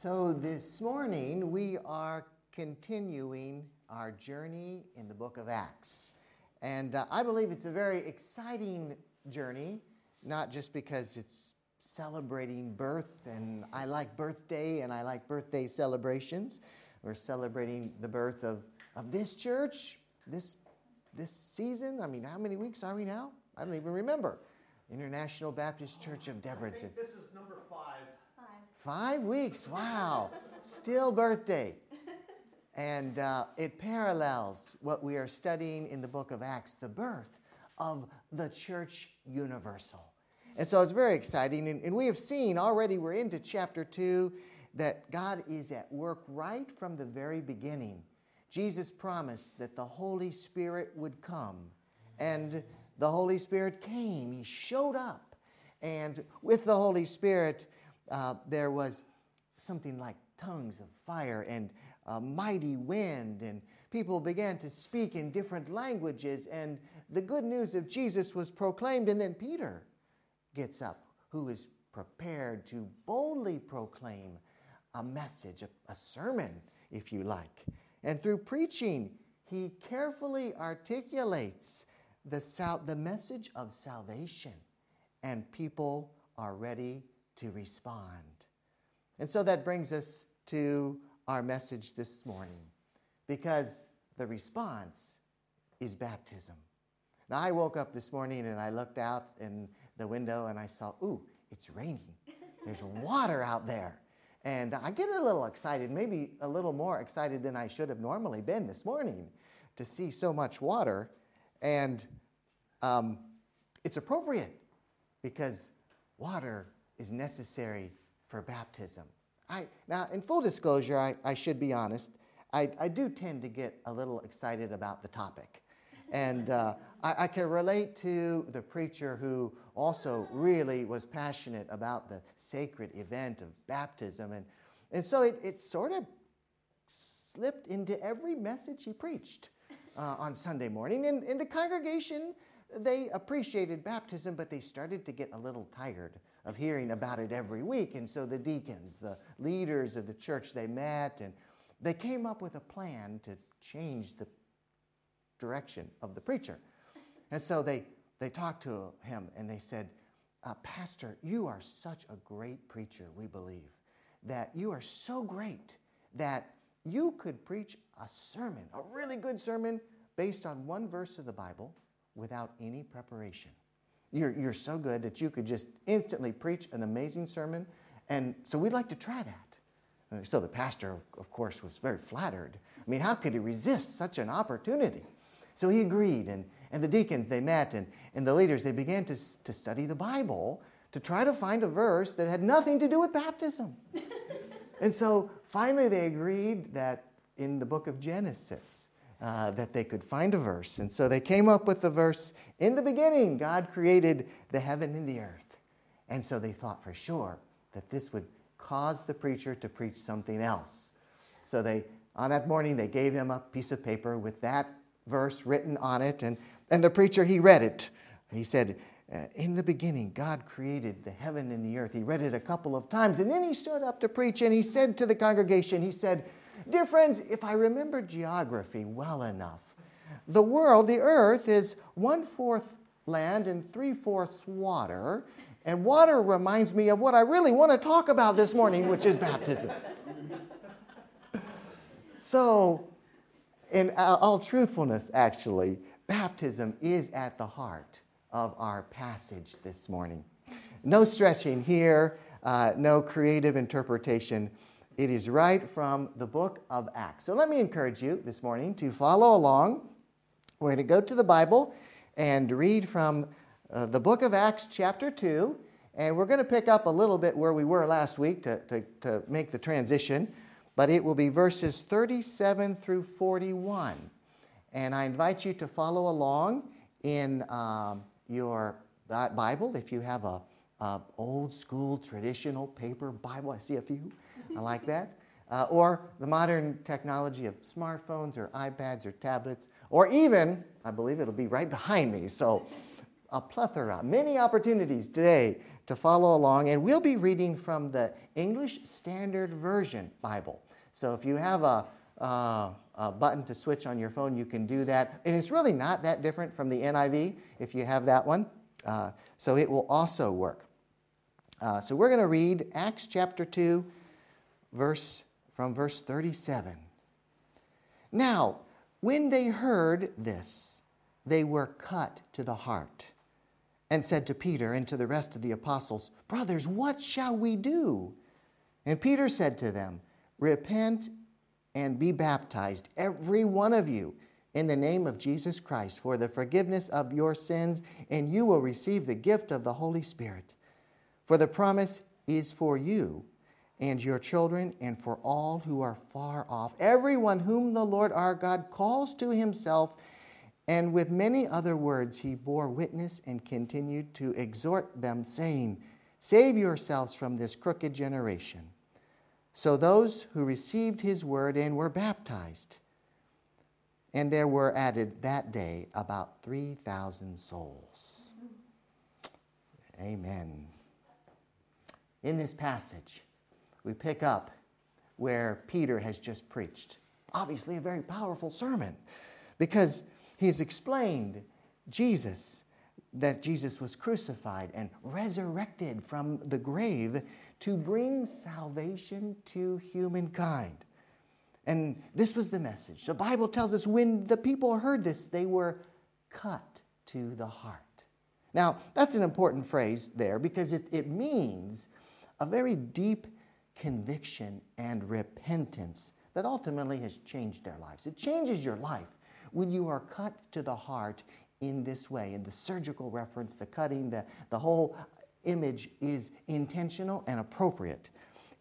So, this morning we are continuing our journey in the book of Acts. And uh, I believe it's a very exciting journey, not just because it's celebrating birth, and I like birthday and I like birthday celebrations. We're celebrating the birth of, of this church, this, this season. I mean, how many weeks are we now? I don't even remember. International Baptist Church of Debrecen. This is. Five weeks, wow. Still birthday. And uh, it parallels what we are studying in the book of Acts, the birth of the church universal. And so it's very exciting. And, and we have seen already, we're into chapter two, that God is at work right from the very beginning. Jesus promised that the Holy Spirit would come. And the Holy Spirit came, He showed up. And with the Holy Spirit, uh, there was something like tongues of fire and a mighty wind, and people began to speak in different languages, and the good news of Jesus was proclaimed. And then Peter gets up, who is prepared to boldly proclaim a message, a, a sermon, if you like. And through preaching, he carefully articulates the, sal- the message of salvation, and people are ready to respond. And so that brings us to our message this morning because the response is baptism. Now, I woke up this morning and I looked out in the window and I saw, ooh, it's raining. There's water out there. And I get a little excited, maybe a little more excited than I should have normally been this morning to see so much water. And um, it's appropriate because water is necessary for baptism. I, now, in full disclosure, I, I should be honest, I, I do tend to get a little excited about the topic. And uh, I, I, can relate to the preacher who also really was passionate about the sacred event of baptism. And, and so it, it sort of slipped into every message he preached uh, on Sunday morning. And, and the congregation, they appreciated baptism, but they started to get a little tired of hearing about it every week. And so the deacons, the leaders of the church, they met and they came up with a plan to change the direction of the preacher. And so they, they talked to him and they said, uh, Pastor, you are such a great preacher, we believe, that you are so great that you could preach a sermon, a really good sermon, based on one verse of the Bible without any preparation. You're, you're so good that you could just instantly preach an amazing sermon. And so we'd like to try that. So the pastor, of course, was very flattered. I mean, how could he resist such an opportunity? So he agreed, and, and the deacons, they met, and, and the leaders, they began to, to study the Bible to try to find a verse that had nothing to do with baptism. and so finally they agreed that in the book of Genesis, uh, that they could find a verse. And so they came up with the verse In the beginning, God created the heaven and the earth. And so they thought for sure that this would cause the preacher to preach something else. So they, on that morning, they gave him a piece of paper with that verse written on it. And, and the preacher, he read it. He said, uh, in the beginning, God created the heaven and the earth. He read it a couple of times, and then he stood up to preach and he said to the congregation, He said, Dear friends, if I remember geography well enough, the world, the earth, is one fourth land and three fourths water. And water reminds me of what I really want to talk about this morning, which is baptism. so, in all truthfulness, actually, baptism is at the heart of our passage this morning. No stretching here, uh, no creative interpretation. It is right from the book of Acts. So let me encourage you this morning to follow along. We're going to go to the Bible and read from uh, the book of Acts, chapter 2. And we're going to pick up a little bit where we were last week to, to, to make the transition. But it will be verses 37 through 41. And I invite you to follow along in um, your Bible if you have a, a old school traditional paper Bible. I see a few. I like that. Uh, or the modern technology of smartphones or iPads or tablets, or even, I believe it'll be right behind me, so a plethora, many opportunities today to follow along. And we'll be reading from the English Standard Version Bible. So if you have a, uh, a button to switch on your phone, you can do that. And it's really not that different from the NIV if you have that one. Uh, so it will also work. Uh, so we're going to read Acts chapter 2, verse from verse 37. Now, when they heard this, they were cut to the heart and said to Peter and to the rest of the apostles, Brothers, what shall we do? And Peter said to them, Repent and be baptized, every one of you, in the name of Jesus Christ, for the forgiveness of your sins, and you will receive the gift of the Holy Spirit. For the promise is for you and your children, and for all who are far off, everyone whom the Lord our God calls to himself and with many other words, he bore witness and continued to exhort them, saying, Save yourselves from this crooked generation. So those who received his word and were baptized, and there were added that day about 3,000 souls. Amen. In this passage, we pick up where Peter has just preached. Obviously, a very powerful sermon because He's explained Jesus, that Jesus was crucified and resurrected from the grave to bring salvation to humankind. And this was the message. The Bible tells us when the people heard this, they were cut to the heart. Now, that's an important phrase there because it, it means a very deep conviction and repentance that ultimately has changed their lives. It changes your life when you are cut to the heart in this way. And the surgical reference, the cutting, the, the whole image is intentional and appropriate.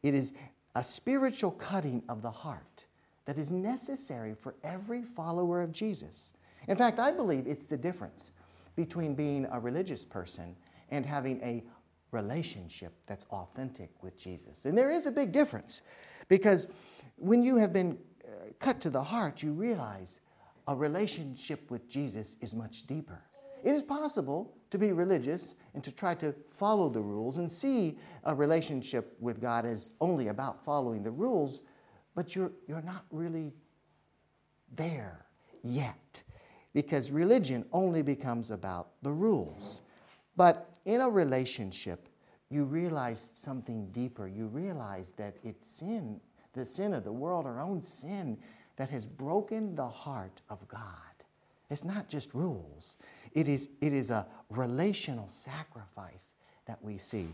It is a spiritual cutting of the heart that is necessary for every follower of Jesus. In fact, I believe it's the difference between being a religious person and having a relationship that's authentic with Jesus. And there is a big difference because when you have been uh, cut to the heart, you realize a relationship with Jesus is much deeper. It is possible to be religious and to try to follow the rules and see a relationship with God as only about following the rules, but you're, you're not really there yet because religion only becomes about the rules. But in a relationship, you realize something deeper. You realize that it's sin, the sin of the world, our own sin, that has broken the heart of God. It's not just rules, it is, it is a relational sacrifice that we see.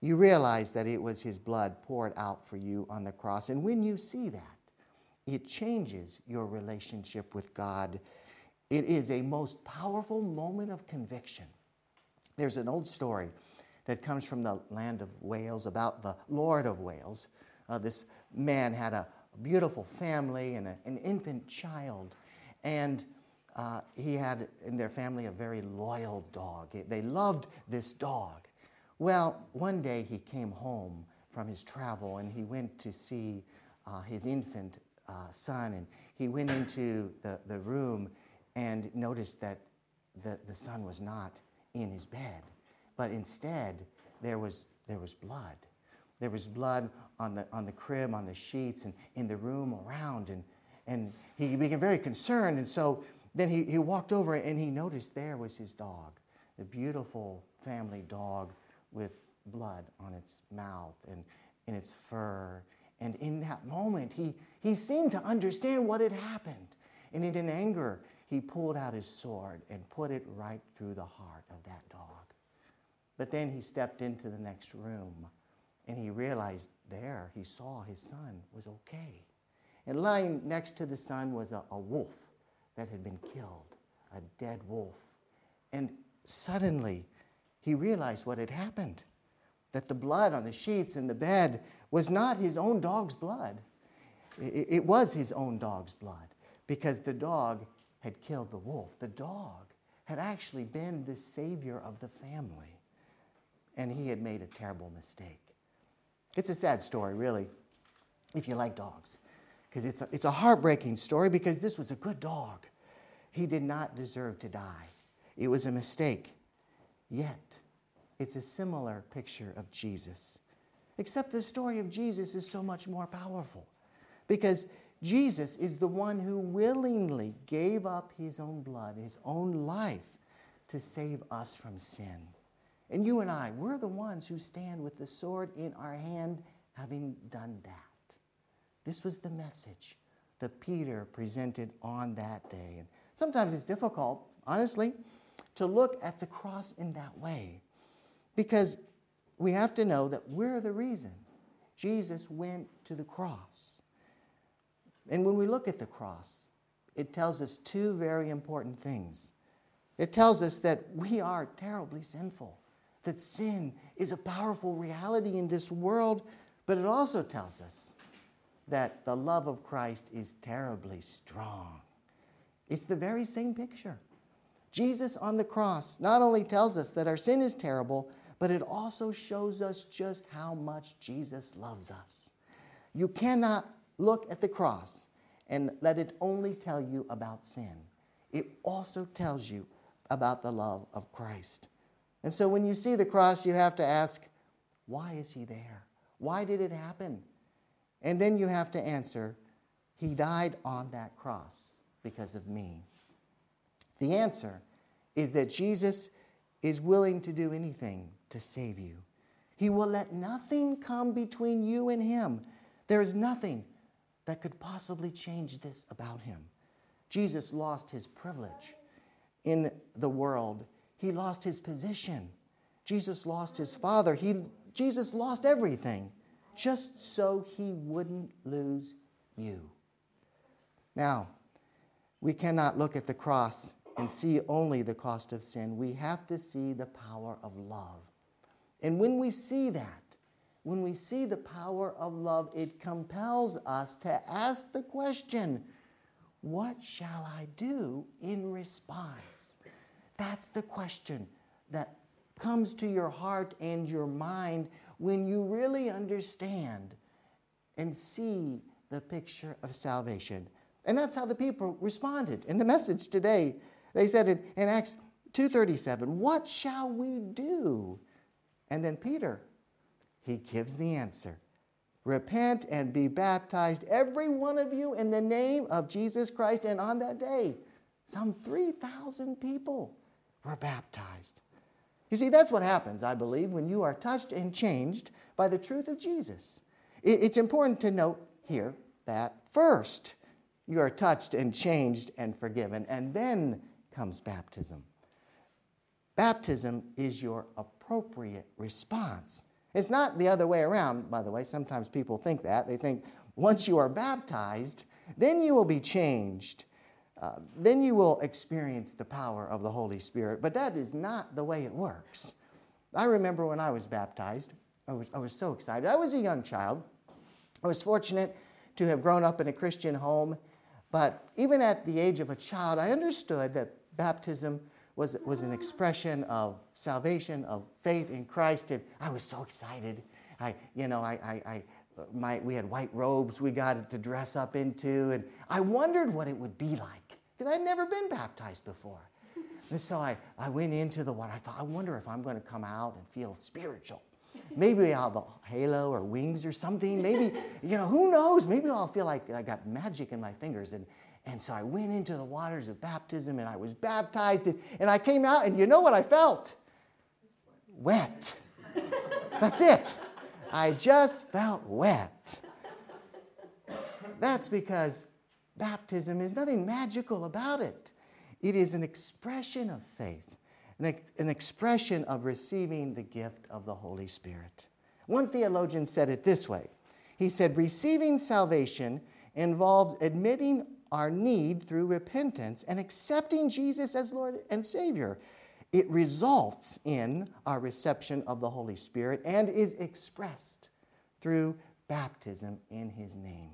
You realize that it was His blood poured out for you on the cross. And when you see that, it changes your relationship with God. It is a most powerful moment of conviction. There's an old story that comes from the land of Wales about the Lord of Wales. Uh, this man had a, beautiful family and a, an infant child. And uh, he had in their family a very loyal dog. They loved this dog. Well, one day he came home from his travel and he went to see uh, his infant uh, son. And he went into the, the room and noticed that the, the son was not in his bed, but instead there was, there was blood. There was blood on the, on the crib, on the sheets, and in the room around. And, and he became very concerned. And so then he, he walked over and he noticed there was his dog, the beautiful family dog with blood on its mouth and in its fur. And in that moment, he, he seemed to understand what had happened. And in anger, he pulled out his sword and put it right through the heart of that dog. But then he stepped into the next room and he realized there, he saw his son was okay. And lying next to the son was a, a wolf that had been killed, a dead wolf. And suddenly, he realized what had happened that the blood on the sheets in the bed was not his own dog's blood. It, it was his own dog's blood because the dog had killed the wolf. The dog had actually been the savior of the family, and he had made a terrible mistake. It's a sad story, really, if you like dogs, because it's a, it's a heartbreaking story because this was a good dog. He did not deserve to die, it was a mistake. Yet, it's a similar picture of Jesus. Except the story of Jesus is so much more powerful because Jesus is the one who willingly gave up his own blood, his own life, to save us from sin. And you and I, we're the ones who stand with the sword in our hand, having done that. This was the message that Peter presented on that day. And sometimes it's difficult, honestly, to look at the cross in that way because we have to know that we're the reason Jesus went to the cross. And when we look at the cross, it tells us two very important things. It tells us that we are terribly sinful, that sin is a powerful reality in this world, but it also tells us that the love of Christ is terribly strong. It's the very same picture. Jesus on the cross not only tells us that our sin is terrible, but it also shows us just how much Jesus loves us. You cannot look at the cross and let it only tell you about sin. It also tells you about the love of Christ. And so when you see the cross, you have to ask, why is he there? Why did it happen? And then you have to answer, he died on that cross because of me. The answer is that Jesus is willing to do anything to save you. He will let nothing come between you and him. There is nothing that could possibly change this about him. Jesus lost his privilege in the world, he lost his position. Jesus lost his father. He, Jesus lost everything just so he wouldn't lose you. Now, we cannot look at the cross and see only the cost of sin. We have to see the power of love. And when we see that, when we see the power of love, it compels us to ask the question what shall I do in response? That's the question that comes to your heart and your mind when you really understand and see the picture of salvation. And that's how the people responded in the message today. They said in, in Acts 2:37, "What shall we do?" And then Peter, he gives the answer. Repent and be baptized, every one of you, in the name of Jesus Christ. And on that day, some 3,000 people were baptized. You see, that's what happens, I believe, when you are touched and changed by the truth of Jesus. It's important to note here that first, you are touched and changed and forgiven, and then comes baptism. Baptism is your appropriate response. It's not the other way around, by the way. Sometimes people think that. They think once you are baptized, then you will be changed. Uh, then you will experience the power of the Holy Spirit. But that is not the way it works. I remember when I was baptized, I was, I was so excited. I was a young child. I was fortunate to have grown up in a Christian home. But even at the age of a child, I understood that baptism was, was an expression of salvation, of faith in Christ. And I was so excited. I, you know, I, I, I my, we had white robes we got to dress up into. And I wondered what it would be like because I'd never been baptized before. And so I, I went into the water. I thought, I wonder if I'm going to come out and feel spiritual. Maybe I'll have a halo or wings or something. Maybe, you know, who knows? Maybe I'll feel like I got magic in my fingers. And, and so I went into the waters of baptism and I was baptized and, and I came out and you know what I felt? Wet. That's it. I just felt wet. That's because baptism is nothing magical about it. It is an expression of faith, an, an expression of receiving the gift of the Holy Spirit. One theologian said it this way He said, Receiving salvation involves admitting our need through repentance and accepting Jesus as Lord and Savior. It results in our reception of the Holy Spirit and is expressed through baptism in His name.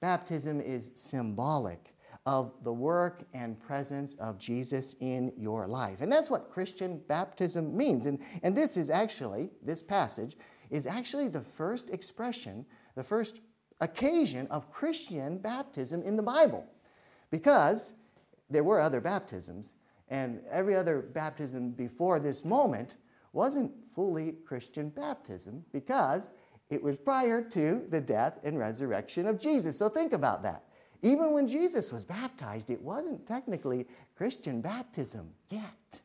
Baptism is symbolic of the work and presence of Jesus in your life. And that's what Christian baptism means. And, and this is actually, this passage is actually the first expression, the first occasion of Christian baptism in the Bible because there were other baptisms, and every other baptism before this moment wasn't fully Christian baptism because it was prior to the death and resurrection of Jesus. So think about that. Even when Jesus was baptized, it wasn't technically Christian baptism yet.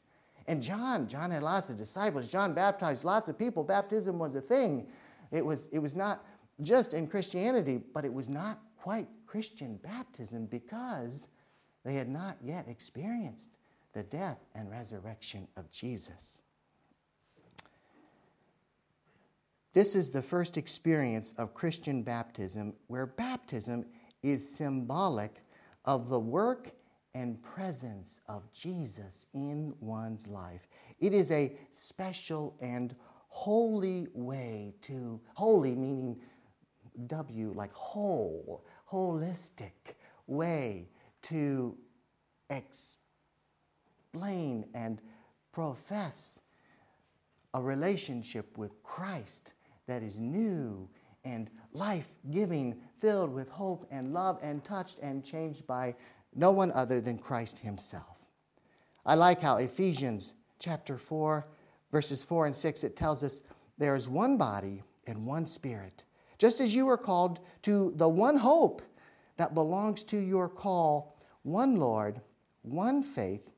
And John, John had lots of disciples. John baptized lots of people. Baptism was a thing. It was, it was not just in Christianity, but it was not quite Christian baptism because they had not yet experienced the death and resurrection of Jesus. This is the first experience of Christian baptism where baptism is symbolic of the work and presence of Jesus in one's life. It is a special and holy way to, holy meaning W, like whole, holistic way to explain and profess a relationship with Christ that is new and life giving, filled with hope and love, and touched and changed by no one other than Christ Himself. I like how Ephesians chapter 4, verses 4 and 6, it tells us there is one body and one spirit, just as you are called to the one hope that belongs to your call, one Lord, one faith,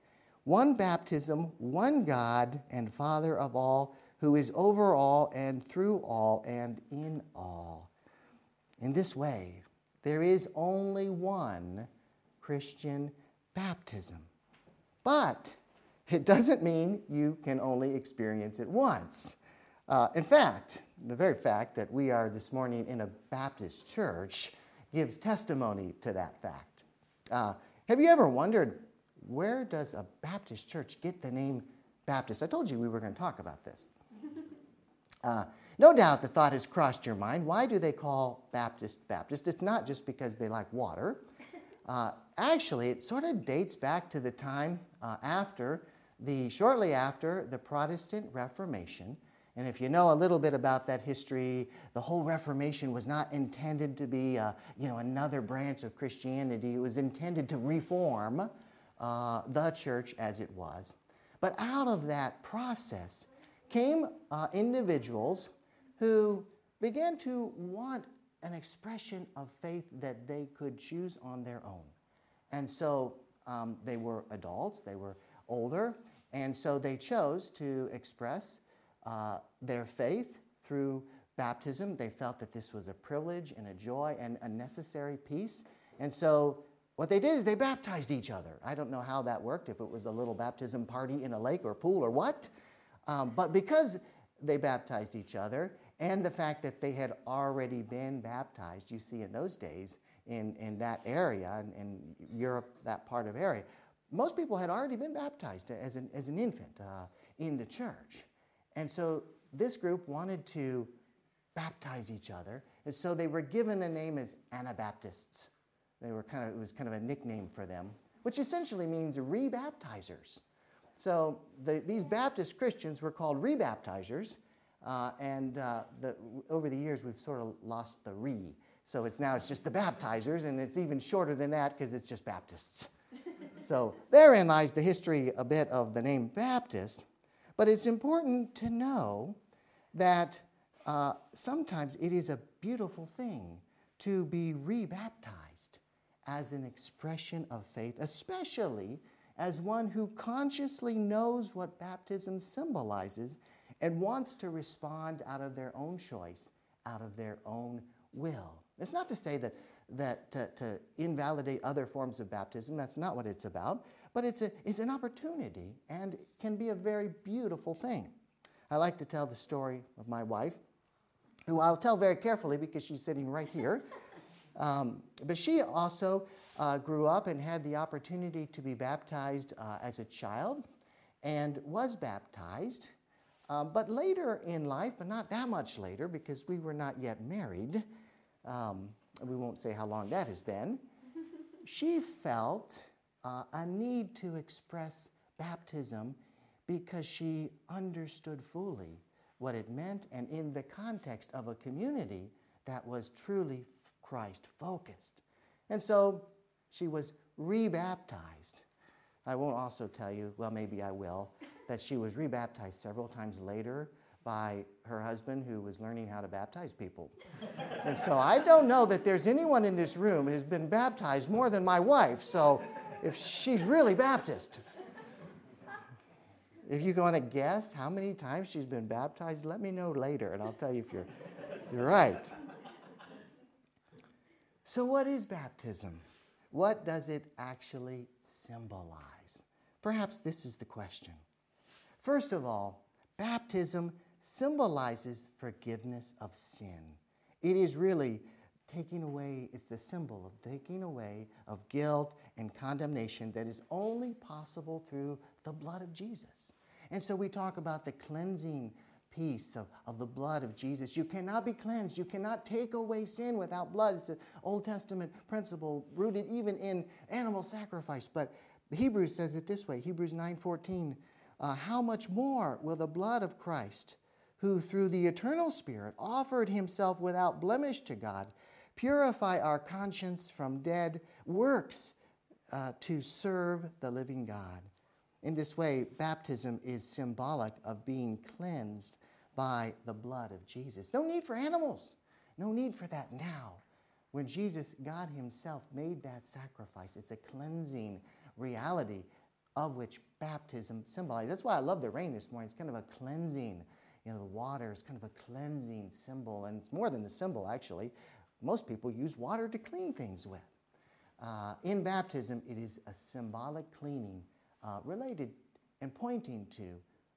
one baptism, one God and Father of all, who is over all and through all and in all. In this way, there is only one Christian baptism. But it doesn't mean you can only experience it once. Uh, in fact, the very fact that we are this morning in a Baptist church gives testimony to that fact. Uh, have you ever wondered where does a Baptist church get the name Baptist? I told you we were going to talk about this. Uh, no doubt the thought has crossed your mind why do they call Baptist Baptist? It's not just because they like water. Uh, actually, it sort of dates back to the time uh, after the, shortly after the Protestant Reformation. And if you know a little bit about that history, the whole Reformation was not intended to be, uh, you know, another branch of Christianity. It was intended to reform uh, the church as it was. But out of that process came uh, individuals who began to want an expression of faith that they could choose on their own. And so um, they were adults, they were older, and so they chose to express uh, their faith through baptism. They felt that this was a privilege and a joy and a necessary piece. And so what they did is they baptized each other. I don't know how that worked, if it was a little baptism party in a lake or pool or what. Um, but because they baptized each other, and the fact that they had already been baptized, you see in those days in, in that area, in, in Europe, that part of area, most people had already been baptized as an, as an infant uh, in the church. And so this group wanted to baptize each other, and so they were given the name as Anabaptists. They were kind of, it was kind of a nickname for them, which essentially means rebaptizers. So the, these Baptist Christians were called rebaptizers, uh, and uh, the, over the years we've sort of lost the re. So it's now it's just the baptizers, and it's even shorter than that because it's just Baptists. so therein lies the history a bit of the name Baptist. But it's important to know that uh, sometimes it is a beautiful thing to be rebaptized as an expression of faith, especially as one who consciously knows what baptism symbolizes and wants to respond out of their own choice, out of their own will. It's not to say that, that to, to invalidate other forms of baptism, that's not what it's about, but it's, a, it's an opportunity and can be a very beautiful thing. I like to tell the story of my wife, who I'll tell very carefully because she's sitting right here. Um, but she also uh, grew up and had the opportunity to be baptized uh, as a child and was baptized. Um, but later in life, but not that much later because we were not yet married, um, we won't say how long that has been, she felt uh, a need to express baptism because she understood fully what it meant and in the context of a community that was truly Christ focused. And so she was rebaptized. I won't also tell you, well, maybe I will, that she was rebaptized several times later by her husband who was learning how to baptize people. and so I don't know that there's anyone in this room who's been baptized more than my wife. So if she's really Baptist, if you're going to guess how many times she's been baptized, let me know later and I'll tell you if you're, you're right. So, what is baptism? What does it actually symbolize? Perhaps this is the question. First of all, baptism symbolizes forgiveness of sin. It is really taking away, is the symbol of taking away of guilt and condemnation that is only possible through the blood of Jesus. And so we talk about the cleansing piece of, of the blood of Jesus. You cannot be cleansed. You cannot take away sin without blood. It's an Old Testament principle rooted even in animal sacrifice. But Hebrews says it this way Hebrews 9:14. Uh, how much more will the blood of Christ, who through the eternal Spirit offered himself without blemish to God, purify our conscience from dead works uh, to serve the living God? In this way, baptism is symbolic of being cleansed by the blood of Jesus. No need for animals. No need for that now. When Jesus, God Himself, made that sacrifice, it's a cleansing reality of which baptism symbolizes. That's why I love the rain this morning. It's kind of a cleansing. You know, the water is kind of a cleansing symbol, and it's more than a symbol, actually. Most people use water to clean things with. Uh, in baptism, it is a symbolic cleaning uh, related and pointing to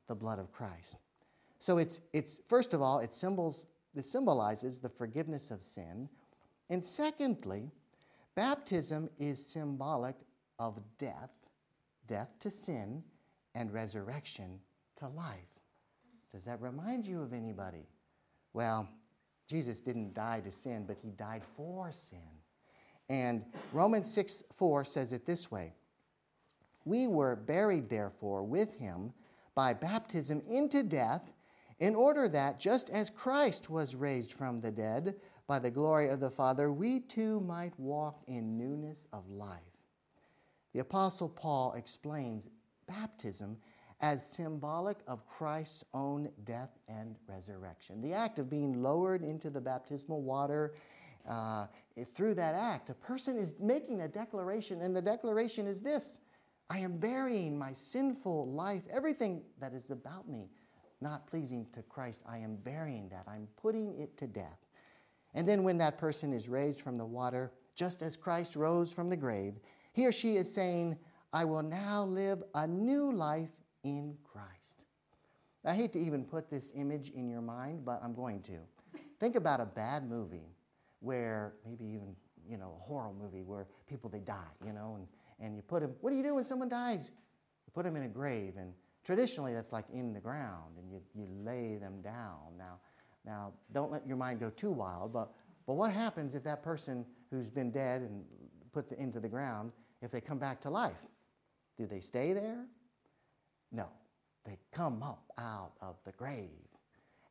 the blood of Christ. So it's, it's first of all, it, symbols, it symbolizes the forgiveness of sin. And secondly, baptism is symbolic of death, death to sin, and resurrection to life. Does that remind you of anybody? Well, Jesus didn't die to sin, but he died for sin. And Romans 6 4 says it this way We were buried, therefore, with him by baptism into death in order that, just as Christ was raised from the dead by the glory of the Father, we too might walk in newness of life. The Apostle Paul explains baptism as symbolic of Christ's own death and resurrection. The act of being lowered into the baptismal water, uh, through that act, a person is making a declaration, and the declaration is this I am burying my sinful life, everything that is about me not pleasing to Christ, I am burying that. I'm putting it to death. And then when that person is raised from the water, just as Christ rose from the grave, he or she is saying, I will now live a new life in Christ. I hate to even put this image in your mind, but I'm going to. Think about a bad movie where maybe even, you know, a horror movie where people they die, you know, and, and you put them, what do you do when someone dies? You put them in a grave and Traditionally, that's like in the ground, and you, you lay them down. Now, now, don't let your mind go too wild, but, but what happens if that person who's been dead and put the, into the ground, if they come back to life? Do they stay there? No. They come up out of the grave.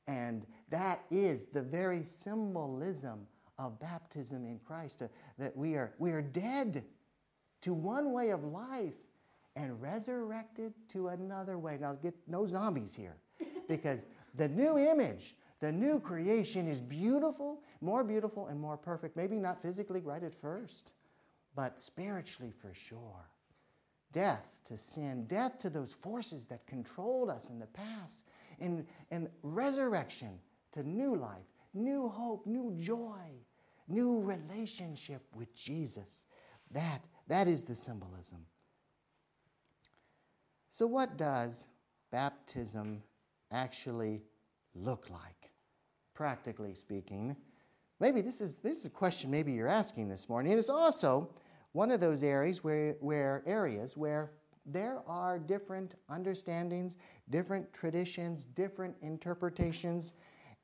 And that is the very symbolism of baptism in Christ, uh, that we are, we are dead to one way of life and resurrected to another way. Now, get no zombies here because the new image, the new creation is beautiful, more beautiful and more perfect. Maybe not physically right at first, but spiritually for sure. Death to sin, death to those forces that controlled us in the past, and, and resurrection to new life, new hope, new joy, new relationship with Jesus. That, that is the symbolism. So, what does baptism actually look like, practically speaking? Maybe this is, this is a question maybe you're asking this morning. And it's also one of those areas where, where areas where there are different understandings, different traditions, different interpretations.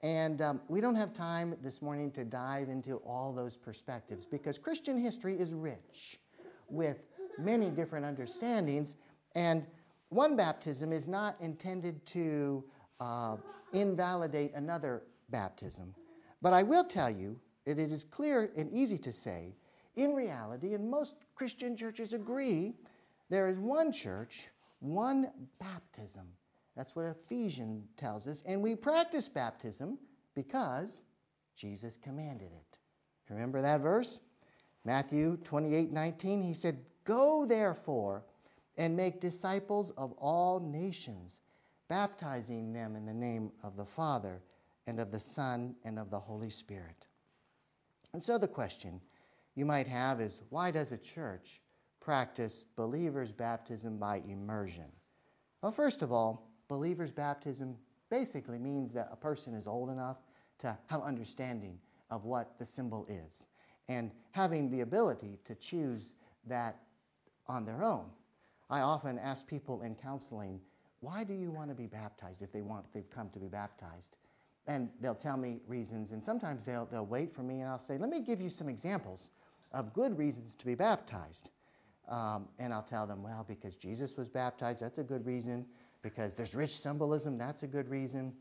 And um, we don't have time this morning to dive into all those perspectives because Christian history is rich with many different understandings. And one baptism is not intended to uh, invalidate another baptism. But I will tell you that it is clear and easy to say, in reality, and most Christian churches agree, There is one church, one baptism. That's what Ephesians tells us. And we practice baptism because Jesus commanded it. Remember that verse? Matthew 28 19, he said, Go therefore and make disciples of all nations, baptizing them in the name of the Father and of the Son and of the Holy Spirit. And so the question you might have is why does a church practice believers' baptism by immersion? Well, first of all, believers' baptism basically means that a person is old enough to have understanding of what the symbol is and having the ability to choose that on their own. I often ask people in counseling, why do you want to be baptized if they want they've come to be baptized? And they'll tell me reasons, and sometimes they'll, they'll wait for me and I'll say, let me give you some examples of good reasons to be baptized. Um, and I'll tell them, well, because Jesus was baptized, that's a good reason. Because there's rich symbolism, that's a good reason.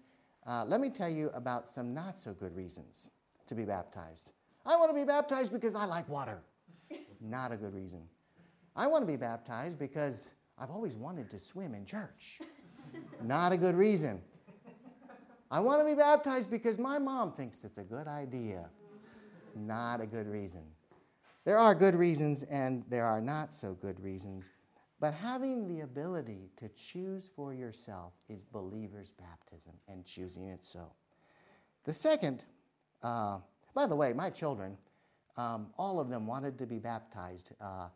Uh, let me tell you about some not so good reasons to be baptized. I want to be baptized because I like water. Not a good reason. I want to be baptized because I've always wanted to swim in church. Not a good reason. I want to be baptized because my mom thinks it's a good idea. Not a good reason. There are good reasons and there are not so good reasons, but having the ability to choose for yourself is believer's baptism and choosing it so. The second, uh, by the way, my children, um, all of them wanted to be baptized uh,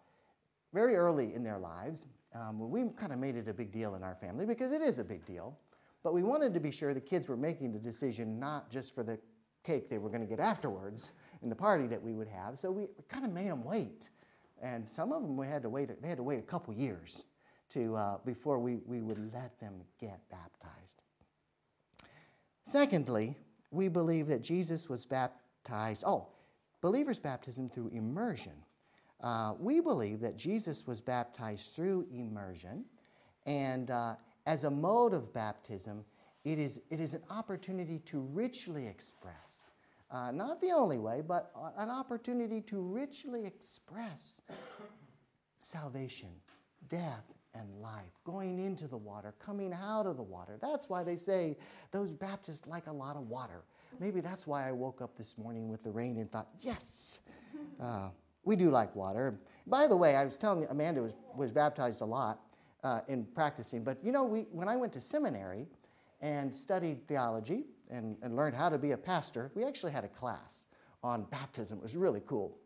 very early in their lives. Um, we kind of made it a big deal in our family because it is a big deal. But we wanted to be sure the kids were making the decision not just for the cake they were going to get afterwards in the party that we would have. So we kind of made them wait. And some of them we had to wait, they had to wait a couple years to, uh, before we, we would let them get baptized. Secondly, we believe that Jesus was baptized. Oh, believers' baptism through immersion. Uh, we believe that Jesus was baptized through immersion, and uh, as a mode of baptism, it is, it is an opportunity to richly express, uh, not the only way, but an opportunity to richly express salvation, death, and life, going into the water, coming out of the water. That's why they say those Baptists like a lot of water. Maybe that's why I woke up this morning with the rain and thought, yes, uh, we do like water. By the way, I was telling Amanda was, was baptized a lot uh, in practicing. But you know, we, when I went to seminary and studied theology and, and learned how to be a pastor, we actually had a class on baptism. It was really cool.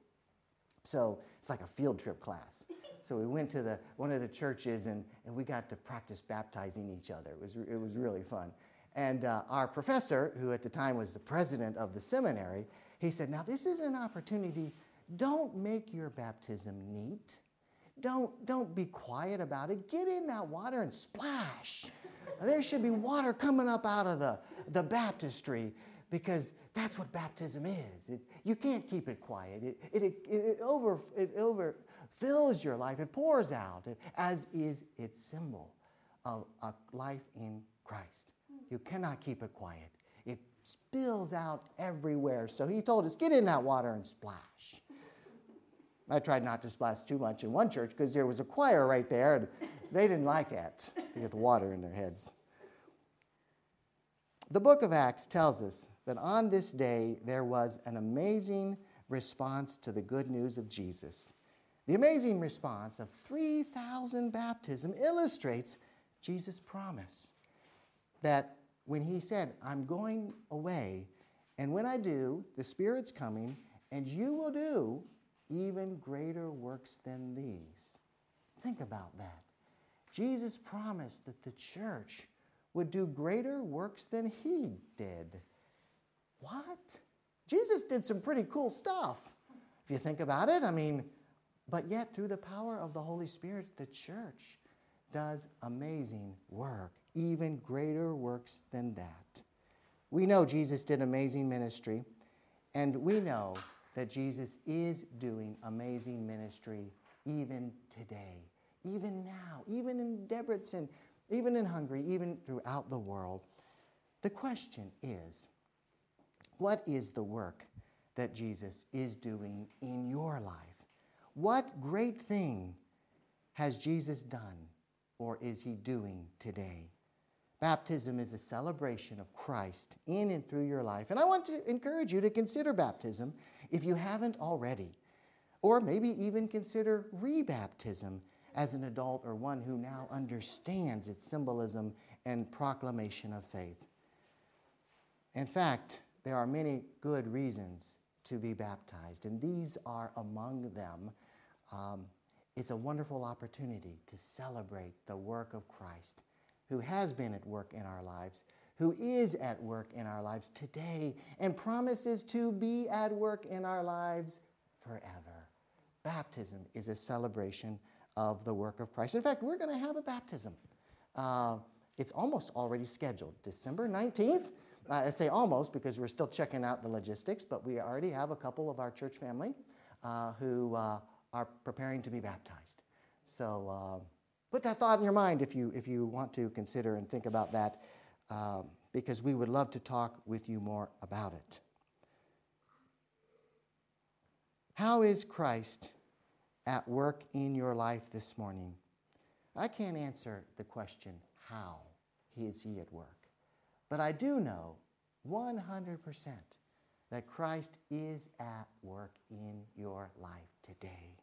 So it's like a field trip class. So we went to the, one of the churches and, and we got to practice baptizing each other. It was, it was really fun. And uh, our professor, who at the time was the president of the seminary, he said, Now, this is an opportunity. Don't make your baptism neat. Don't, don't be quiet about it. Get in that water and splash. there should be water coming up out of the, the baptistry because that's what baptism is. It, you can't keep it quiet. It, it, it, it, over, it over fills your life. It pours out, as is its symbol of a life in Christ. You cannot keep it quiet. It spills out everywhere. So he told us, get in that water and splash. I tried not to splash too much in one church because there was a choir right there and they didn't like it to get the water in their heads. The book of Acts tells us that on this day there was an amazing response to the good news of Jesus. The amazing response of 3,000 baptism illustrates Jesus' promise that when he said, I'm going away, and when I do, the Spirit's coming, and you will do even greater works than these. Think about that. Jesus promised that the church would do greater works than he did. What? Jesus did some pretty cool stuff. If you think about it, I mean, but yet through the power of the Holy Spirit, the church does amazing work, even greater works than that. We know Jesus did amazing ministry, and we know that Jesus is doing amazing ministry even today, even now, even in Debrecen, even in Hungary, even throughout the world. The question is what is the work that Jesus is doing in your life? What great thing has Jesus done or is he doing today? Baptism is a celebration of Christ in and through your life. And I want to encourage you to consider baptism if you haven't already, or maybe even consider rebaptism as an adult or one who now understands its symbolism and proclamation of faith. In fact, there are many good reasons to be baptized, and these are among them. Um, it's a wonderful opportunity to celebrate the work of Christ who has been at work in our lives, who is at work in our lives today, and promises to be at work in our lives forever. Baptism is a celebration of the work of Christ. In fact, we're going to have a baptism. Uh, it's almost already scheduled, December 19th. Uh, I say almost because we're still checking out the logistics, but we already have a couple of our church family uh, who uh, are preparing to be baptized. So, uh, Put that thought in your mind if you, if you want to consider and think about that, um, because we would love to talk with you more about it. How is Christ at work in your life this morning? I can't answer the question, how is he at work? But I do know 100% that Christ is at work in your life today.